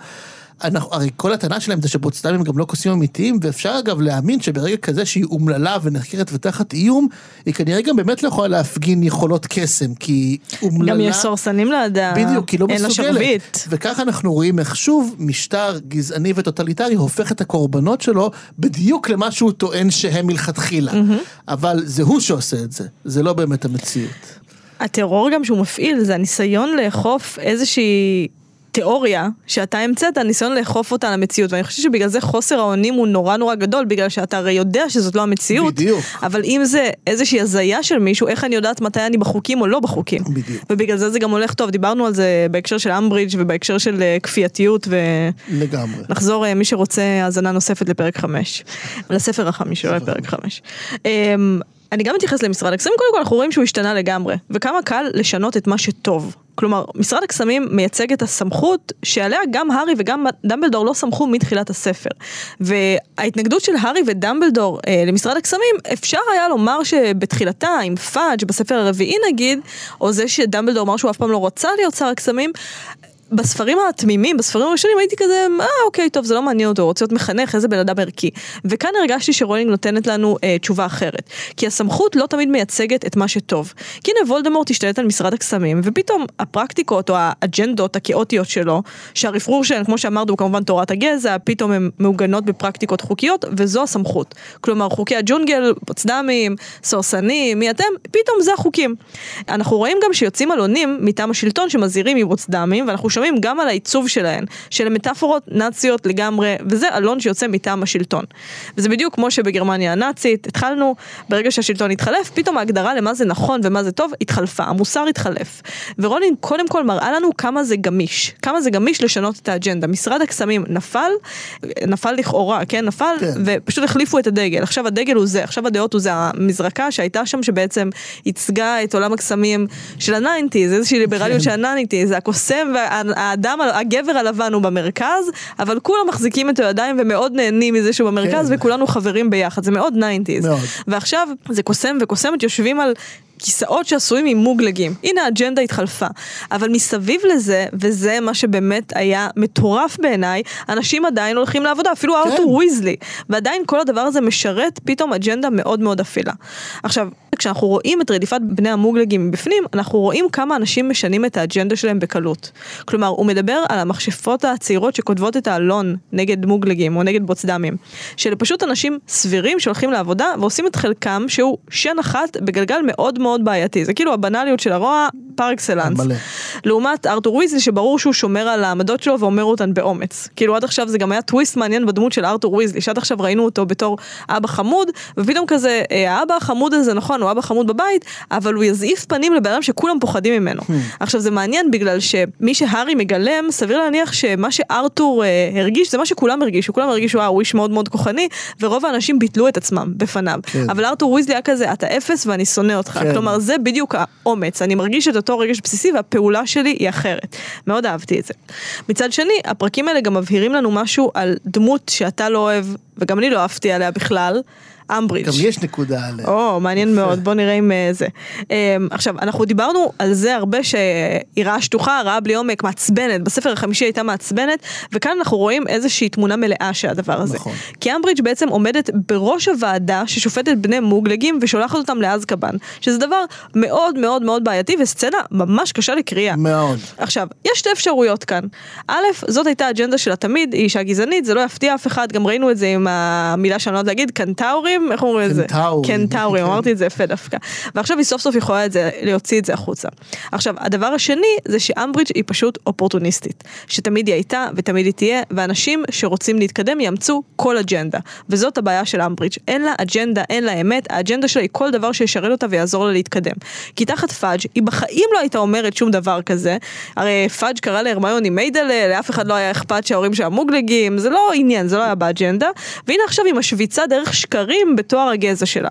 אנחנו, הרי כל הטענה שלהם זה שבוצדם הם גם לא כוסים אמיתיים, ואפשר אגב להאמין שברגע כזה שהיא אומללה ונחקרת ותחת איום, היא כנראה גם באמת לא יכולה להפגין יכולות קסם, כי אומללה... גם יש סורסנים לידה, בדיוק, היא לא מסוגלת. וככה אנחנו רואים איך שוב משטר גזעני וטוטליטרי הופך את הקורבנות שלו בדיוק למה שהוא טוען שהם מלכתחילה. אבל זה הוא שעושה את זה, זה לא באמת המציאות. הטרור גם שהוא מפעיל זה הניסיון לאכוף איזושהי תיאוריה שאתה המצאת, הניסיון לאכוף אותה על המציאות, ואני חושבת שבגלל זה חוסר האונים הוא נורא נורא גדול, בגלל שאתה הרי יודע שזאת לא המציאות, בדיוק. אבל אם זה איזושהי הזיה של מישהו, איך אני יודעת מתי אני בחוקים או לא בחוקים. בדיוק. ובגלל זה זה גם הולך טוב, דיברנו על זה בהקשר של אמברידג' ובהקשר של אה, כפייתיות, לגמרי. ונחזור, אה, מי שרוצה האזנה נוספת לפרק 5, לספר החמישי, לא לפרק 5. אני גם מתייחס למשרד הקסמים, קודם כל אנחנו רואים שהוא השתנה לגמרי, וכמה קל לשנות את מה שטוב. כלומר, משרד הקסמים מייצג את הסמכות שעליה גם הארי וגם דמבלדור לא סמכו מתחילת הספר. וההתנגדות של הארי ודמבלדור אה, למשרד הקסמים, אפשר היה לומר שבתחילתה, עם פאג' בספר הרביעי נגיד, או זה שדמבלדור אמר שהוא אף פעם לא רצה להיות שר הקסמים, בספרים התמימים, בספרים הראשונים הייתי כזה, אה אוקיי, טוב, זה לא מעניין אותו, רוצה להיות מחנך, איזה בן אדם ערכי. וכאן הרגשתי שרולינג נותנת לנו אה, תשובה אחרת. כי הסמכות לא תמיד מייצגת את מה שטוב. כי הנה וולדמורט השתלט על משרד הקסמים, ופתאום הפרקטיקות או האג'נדות הכאוטיות שלו, שהרפרור שלהן, כמו שאמרנו, כמובן תורת הגזע, פתאום הן מעוגנות בפרקטיקות חוקיות, וזו הסמכות. כלומר, חוקי הג'ונגל, פוצדמים, סורסנים, מי אתם, פתאום זה החוקים. אנחנו רואים גם שיוצאים שומעים גם על העיצוב שלהן, של מטאפורות נאציות לגמרי, וזה אלון שיוצא מטעם השלטון. וזה בדיוק כמו שבגרמניה הנאצית, התחלנו, ברגע שהשלטון התחלף, פתאום ההגדרה למה זה נכון ומה זה טוב התחלפה, המוסר התחלף. ורולין קודם כל מראה לנו כמה זה גמיש, כמה זה גמיש לשנות את האג'נדה. משרד הקסמים נפל, נפל לכאורה, כן, נפל, כן. ופשוט החליפו את הדגל. עכשיו הדגל הוא זה, עכשיו הדעות הוא זה, המזרקה שהייתה שם שבעצם ייצגה את עולם הקסמים של ה nineties, איזושהי ליברליות של ה nineties, הקוסם והאדם, הגבר הלבן הוא במרכז, אבל כולם מחזיקים את הידיים ומאוד נהנים מזה שהוא במרכז כן. וכולנו חברים ביחד, זה מאוד nineties. מאוד. ועכשיו זה קוסם וקוסמת יושבים על כיסאות שעשויים ממוגלגים. הנה האג'נדה התחלפה. אבל מסביב לזה, וזה מה שבאמת היה מטורף בעיניי, אנשים עדיין הולכים לעבודה, אפילו כן. ארתור ויזלי. ועדיין כל הדבר הזה משרת פתאום אג'נדה מאוד מאוד אפלה. עכשיו, כשאנחנו רואים את רדיפת בני המוגלגים מבפנים, אנחנו רואים כמה אנשים משנים את האג'נדה שלהם בקלות. כלומר, הוא מדבר על המכשפות הצעירות שכותבות את העלון נגד מוגלגים או נגד בוצדמים. שאלה פשוט אנשים סבירים שהולכים לעבודה ועושים את חלקם שהוא שן אחת בגלגל מאוד מאוד בעייתי. זה כאילו הבנאליות של הרוע פר אקסלנס. מלא. לעומת ארתור ויזלי שברור שהוא שומר על העמדות שלו ואומר אותן באומץ. כאילו עד עכשיו זה גם היה טוויסט מעניין בדמות של ארתור ויזלי, שעד עכשיו ראינו אותו בתור אבא חמוד, ופתאום כזה, אה, האבא החמוד הזה, נכון, הוא אבא חמוד בבית, אבל הוא יזעיף פנים לבן אדם שכולם פוחדים ממנו. עכשיו זה מעניין בגלל שמי שהארי מגלם, סביר להניח שמה שארתור אה, הרגיש, זה מה שכולם הרגישו, כולם הרגישו, אה, הוא איש מאוד מאוד כוחני, ורוב האנשים ביטלו את עצמם בפניו. כן. אבל ארתור ויזלי היה כזה, אתה אפס ואני שונא אותך. כן. כלומר, זה בדיוק האומץ, אני מרגיש את אותו רגש בסיסי והפעולה שלי היא אחרת. מאוד אהבתי את זה. מצד שני, הפרקים האלה גם מבהירים לנו משהו על דמות שאתה לא אוהב, וגם אני לא אהבתי עליה בכלל, אמברידג'. גם יש נקודה עליה. או, מעניין. מאוד, בוא נראה אם אה, זה. אמ, עכשיו, אנחנו דיברנו על זה הרבה שהיא רעה שטוחה, רעה בלי עומק, מעצבנת, בספר החמישי הייתה מעצבנת, וכאן אנחנו רואים איזושהי תמונה מלאה של הדבר הזה. נכון. כי אמברידג' בעצם עומדת בראש הוועדה ששופטת בני מוגלגים ושולחת אותם לאזקבאן, שזה דבר מאוד מאוד מאוד בעייתי וסצנה ממש קשה לקריאה. מאוד. עכשיו, יש שתי אפשרויות כאן. א', זאת הייתה האג'נדה שלה תמיד, היא אישה גזענית, זה לא יפתיע אף אחד, גם ראינו את זה עם המילה שאני לא יודעת להגיד, קנטאורים, איך אומרים את זה? קנטאורים. קנטאורים, כן. אמרתי את זה יפה דווקא. ועכשיו היא סוף סוף יכולה את זה, להוציא את זה החוצה. עכשיו, הדבר השני זה שאמברידג' היא פשוט אופורטוניסטית. שתמיד היא הייתה ותמיד היא תהיה, ואנשים שרוצים להתקדם יאמצו כל אג'נדה. וזאת הבעיה של אמברידג', אין לה אג'נדה, אין לה אמת, האג'נדה שלה היא כל דבר שישרת אותה ויעזור לה להתקדם. כי תחת פאג' היא בחיים לא הייתה אומרת שום דבר כזה, הרי פאג' קרא להרמיוני מיידלה, לאף אחד לא היה אכפת שההורים שלה מוגלגים, זה לא עניין, זה לא היה באג'נדה, והנה עכשיו היא משוויצה דרך שקרים מתביישים בתואר הגזע שלה.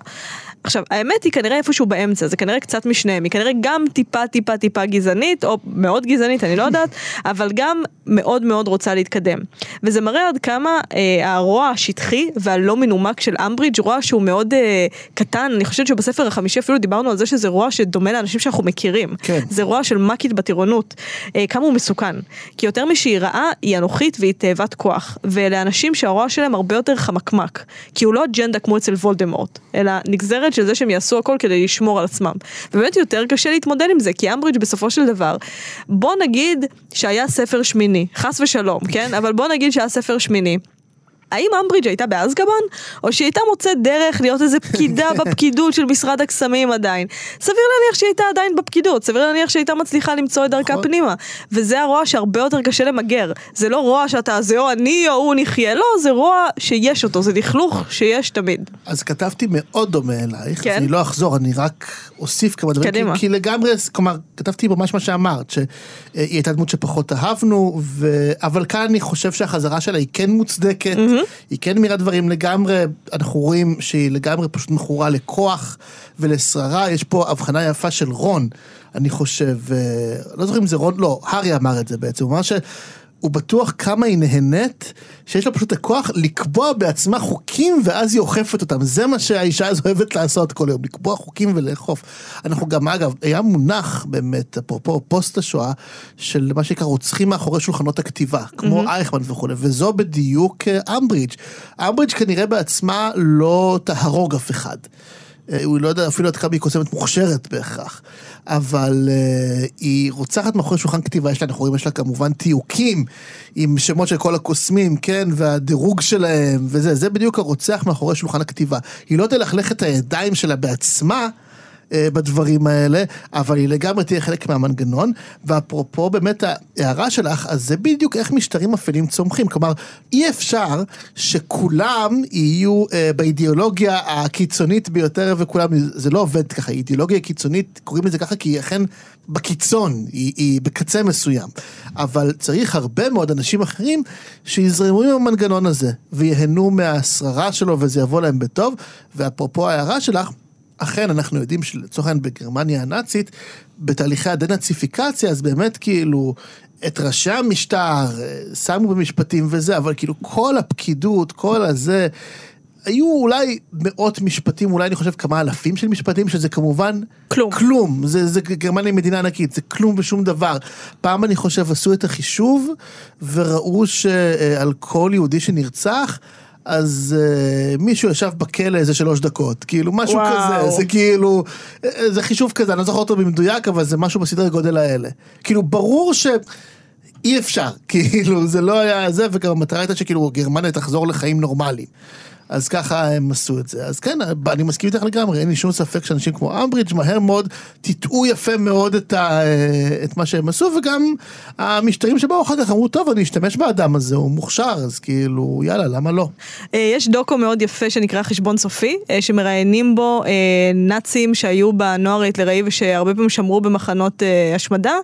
עכשיו, האמת היא כנראה איפשהו באמצע, זה כנראה קצת משניהם, היא כנראה גם טיפה טיפה טיפה גזענית, או מאוד גזענית, אני לא יודעת, אבל גם מאוד מאוד רוצה להתקדם. וזה מראה עד כמה אה, הרוע השטחי והלא מנומק של אמברידג', רוע שהוא מאוד אה, קטן, אני חושבת שבספר החמישי אפילו דיברנו על זה שזה רוע שדומה לאנשים שאנחנו מכירים. כן. זה רוע של מאקית בטירונות, אה, כמה הוא מסוכן. כי יותר משהיא רעה, היא אנוכית והיא תאבת כוח. ואלה אנשים שהרוע שלהם הרבה יותר חמקמק. כי הוא לא אג'נדה כמו אצל וולדמורט, אלא נגזרת של זה שהם יעשו הכל כדי לשמור על עצמם. ובאמת יותר קשה להתמודד עם זה, כי אמברידג' בסופו של דבר, בוא נגיד שהיה ספר שמיני, חס ושלום, כן? אבל בוא נגיד שהיה ספר שמיני. האם אמברידג' הייתה באזקבן, או שהיא הייתה מוצאת דרך להיות איזה פקידה בפקידות של משרד הקסמים עדיין? סביר להניח שהיא הייתה עדיין בפקידות, סביר להניח שהייתה מצליחה למצוא את דרכה נכון. פנימה. וזה הרוע שהרבה יותר קשה למגר. זה לא רוע שאתה, זה או אני או הוא נחיה, לא, זה רוע שיש אותו, זה לכלוך שיש תמיד. אז כתבתי מאוד דומה אלייך, כן. אז אני לא אחזור, אני רק אוסיף כמה דברים, קדימה. כי, כי לגמרי, כלומר, כתבתי ממש מה שאמרת, שהיא הייתה דמות שפחות אהבנו, ו... אבל כאן אני חושב שהחזרה שלה היא כן מוצדקת, היא כן מירה דברים לגמרי, אנחנו רואים שהיא לגמרי פשוט מכורה לכוח ולשררה, יש פה הבחנה יפה של רון, אני חושב, אה, לא זוכר אם זה רון, לא, הארי אמר את זה בעצם, הוא אמר ש... הוא בטוח כמה היא נהנית, שיש לה פשוט הכוח לקבוע בעצמה חוקים ואז היא אוכפת אותם. זה מה שהאישה הזו אוהבת לעשות כל יום, לקבוע חוקים ולאכוף. אנחנו גם, אגב, היה מונח באמת, אפרופו פוסט השואה, של מה שנקרא רוצחים מאחורי שולחנות הכתיבה, כמו אייכמן וכולי, וזו בדיוק אה, אמברידג'. אמברידג' כנראה בעצמה לא תהרוג אף אחד. אה, הוא לא יודע אפילו עד כמה היא קוסמת מוכשרת בהכרח, אבל uh, היא רוצחת מאחורי שולחן כתיבה, יש לה, אנחנו רואים, יש לה כמובן תיוקים עם שמות של כל הקוסמים, כן, והדירוג שלהם, וזה, זה בדיוק הרוצח מאחורי שולחן הכתיבה. היא לא תלכלך את הידיים שלה בעצמה. אה, בדברים האלה, אבל היא לגמרי תהיה חלק מהמנגנון, ואפרופו באמת ההערה שלך, אז זה בדיוק איך משטרים אפלים צומחים, כלומר, אי אפשר שכולם יהיו אה, באידיאולוגיה הקיצונית ביותר וכולם, זה לא עובד ככה, אידיאולוגיה קיצונית, קוראים לזה ככה כי היא אכן בקיצון, היא, היא בקצה מסוים, אבל צריך הרבה מאוד אנשים אחרים שיזרמו עם המנגנון הזה, וייהנו מהשררה שלו וזה יבוא להם בטוב, ואפרופו ההערה שלך, אכן, אנחנו יודעים שלצורך העניין בגרמניה הנאצית, בתהליכי הדנאציפיקציה, אז באמת כאילו, את ראשי המשטר אה, שמו במשפטים וזה, אבל כאילו כל הפקידות, כל הזה, היו אולי מאות משפטים, אולי אני חושב כמה אלפים של משפטים, שזה כמובן... כלום. כלום, זה, זה גרמניה מדינה ענקית, זה כלום ושום דבר. פעם אני חושב עשו את החישוב, וראו שעל כל יהודי שנרצח, אז uh, מישהו ישב בכלא איזה שלוש דקות, כאילו משהו וואו. כזה, זה כאילו, אה, זה חישוב כזה, אני לא זוכר אותו במדויק, אבל זה משהו בסדרי גודל האלה. כאילו ברור ש... אי אפשר, כאילו זה לא היה זה, וגם המטרה הייתה שכאילו גרמניה תחזור לחיים נורמליים. אז ככה הם עשו את זה. אז כן, אני מסכים איתך לגמרי, אין לי שום ספק שאנשים כמו אמברידג' מהר מאוד טיטאו יפה מאוד את, ה, את מה שהם עשו, וגם המשטרים שבאו אחר כך אמרו, טוב, אני אשתמש באדם הזה, הוא מוכשר, אז כאילו, יאללה, למה לא? אה, יש דוקו מאוד יפה שנקרא חשבון סופי, אה, שמראיינים בו אה, נאצים שהיו בנוער ההיטלראי ושהרבה פעמים שמרו במחנות אה, השמדה,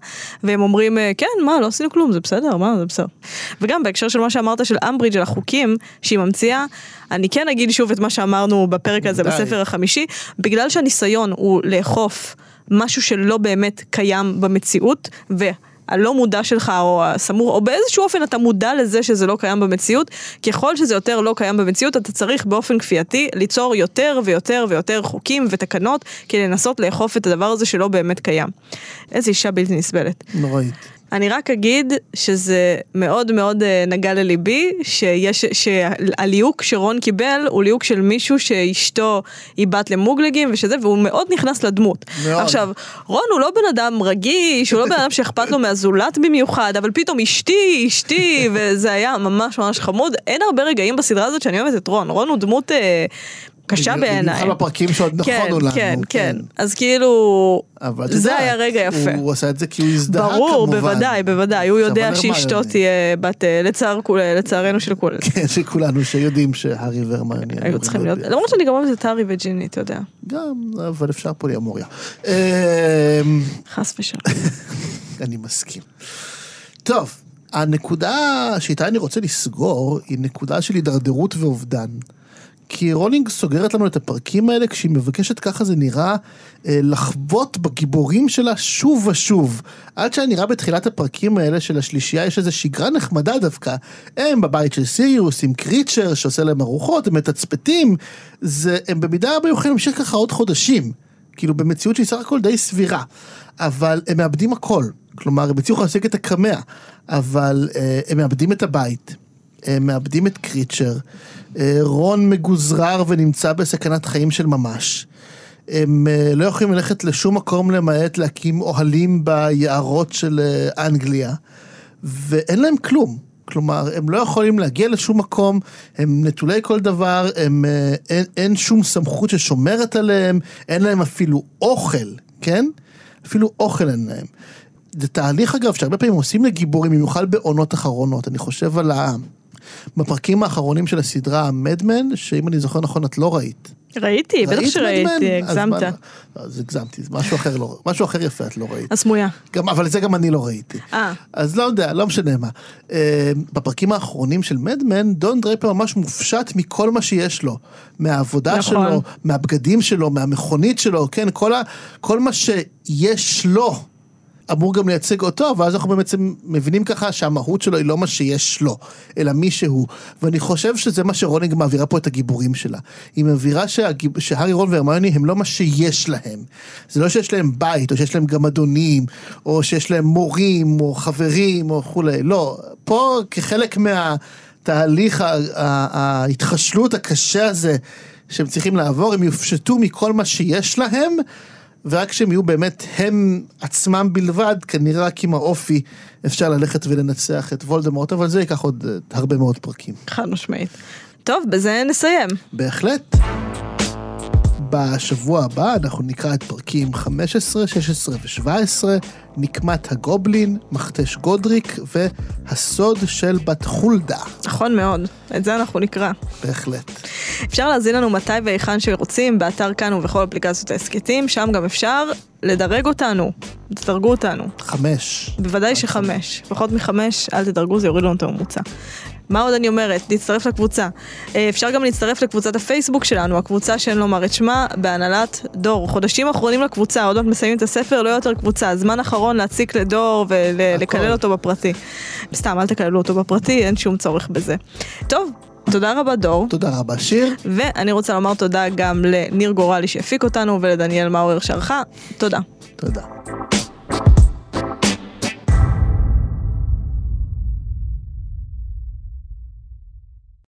והם אומרים, אה, כן, מה, לא עשינו כלום, זה בסדר, מה, זה בסדר. וגם בהקשר של מה שאמרת של אמברידג' על החוקים שהיא ממציאה, אני כן אגיד שוב את מה שאמרנו בפרק הזה. בספר החמישי, בגלל שהניסיון הוא לאכוף משהו שלא באמת קיים במציאות, ו... הלא מודע שלך או הסמור, או באיזשהו אופן אתה מודע לזה שזה לא קיים במציאות, ככל שזה יותר לא קיים במציאות, אתה צריך באופן כפייתי ליצור יותר ויותר ויותר חוקים ותקנות כדי לנסות לאכוף את הדבר הזה שלא באמת קיים. איזה אישה בלתי נסבלת. נוראית. אני רק אגיד שזה מאוד מאוד אה, נגע לליבי, שיש, שהליהוק שרון קיבל הוא ליהוק של מישהו שאשתו היא בת למוגלגים ושזה, והוא מאוד נכנס לדמות. מאוד. עכשיו, רון הוא לא בן אדם רגיש, הוא לא בן אדם שאכפת לו מהזולת במיוחד, אבל פתאום אשתי, אשתי, וזה היה ממש ממש חמוד. אין הרבה רגעים בסדרה הזאת שאני אוהבת את רון, רון הוא דמות אה, קשה בעיניי. במיוחד בפרקים שעוד כן, נכונו לנו. כן, כן. אז כאילו, זה היה רגע יפה. הוא עשה את זה כי הוא הזדהה כמובן. ברור, בוודאי, בוודאי, הוא יודע שאשתו. תהיה בת, אה, לצער, לצערנו של כולם. כן, שכולנו שיודעים שהארי והרמיוני היו צריכים להיות, למרות שאני גם אוהבת את הארי וג'יני, אתה יודע, גם, אבל אפשר פוליאמוריה. אמ, חס ושלום. אני מסכים. טוב, הנקודה שאיתה אני רוצה לסגור היא נקודה של הידרדרות ואובדן. כי רולינג סוגרת לנו את הפרקים האלה כשהיא מבקשת, ככה זה נראה, אה, לחבוט בגיבורים שלה שוב ושוב. עד שהיה נראה בתחילת הפרקים האלה של השלישייה, יש איזו שגרה נחמדה דווקא. הם בבית של סיריוס עם קריצ'ר שעושה להם ארוחות, הם מתצפתים, זה, הם במידה רבה יכולים להמשיך ככה עוד חודשים. כאילו במציאות שהיא סך הכל די סבירה. אבל הם מאבדים הכל. כלומר, הם הצליחו להשיג את הקמע, אבל אה, הם מאבדים את הבית. הם מאבדים את קריצ'ר, רון מגוזרר ונמצא בסכנת חיים של ממש. הם אה, לא יכולים ללכת לשום מקום למעט להקים אוהלים ביערות של אה, אנגליה, ואין להם כלום. כלומר, הם לא יכולים להגיע לשום מקום, הם נטולי כל דבר, הם, אין, אין שום סמכות ששומרת עליהם, אין להם אפילו אוכל, כן? אפילו אוכל אין להם. זה תהליך אגב שהרבה פעמים עושים לגיבורים, במיוחד בעונות אחרונות. אני חושב על ה... בפרקים האחרונים של הסדרה מדמן, שאם אני זוכר נכון את לא ראית. ראיתי, בטח ראית שראיתי, הגזמת. לא, אז הגזמתי, זה משהו אחר לא, משהו אחר יפה את לא ראית. הסמויה. גם, אבל את זה גם אני לא ראיתי. אה. אז לא יודע, לא משנה מה. אה, בפרקים האחרונים של מדמן, דון דרייפר ממש מופשט מכל מה שיש לו. מהעבודה נכון. שלו, מהבגדים שלו, מהמכונית שלו, כן, כל, ה, כל מה שיש לו. אמור גם לייצג אותו, ואז אנחנו בעצם מבינים ככה שהמהות שלו היא לא מה שיש לו, אלא מי שהוא. ואני חושב שזה מה שרולינג מעבירה פה את הגיבורים שלה. היא מעבירה שהגיב... שהארי רון והרמיוני הם לא מה שיש להם. זה לא שיש להם בית, או שיש להם גם אדונים, או שיש להם מורים, או חברים, או כולי. לא, פה כחלק מהתהליך, ההתחשלות הקשה הזה שהם צריכים לעבור, הם יופשטו מכל מה שיש להם. ורק כשהם יהיו באמת הם עצמם בלבד, כנראה רק עם האופי אפשר ללכת ולנצח את וולדמורט, אבל זה ייקח עוד אה, הרבה מאוד פרקים. חד משמעית. טוב, בזה נסיים. בהחלט. בשבוע הבא אנחנו נקרא את פרקים 15, 16 ו-17, נקמת הגובלין, מכתש גודריק והסוד של בת חולדה. נכון מאוד, את זה אנחנו נקרא. בהחלט. אפשר להזין לנו מתי והיכן שרוצים, באתר כאן ובכל אפליקציות ההסכתים, שם גם אפשר לדרג אותנו, תדרגו אותנו. חמש. בוודאי שחמש, פחות מחמש, אל תדרגו, זה יוריד לנו את הממוצע. מה עוד אני אומרת? להצטרף לקבוצה. אה, אפשר גם להצטרף לקבוצת הפייסבוק שלנו, הקבוצה שאין לומר את שמה, בהנהלת דור. חודשים אחרונים לקבוצה, עוד מעט מסיימים את הספר, לא יותר קבוצה. זמן אחרון להציק לדור ולקלל אותו בפרטי. סתם, אל תקללו אותו בפרטי, אין שום צורך בזה. טוב, תודה רבה דור. תודה רבה שיר. ואני רוצה לומר תודה גם לניר גורלי שהפיק אותנו ולדניאל מאורר שערכה. תודה. תודה.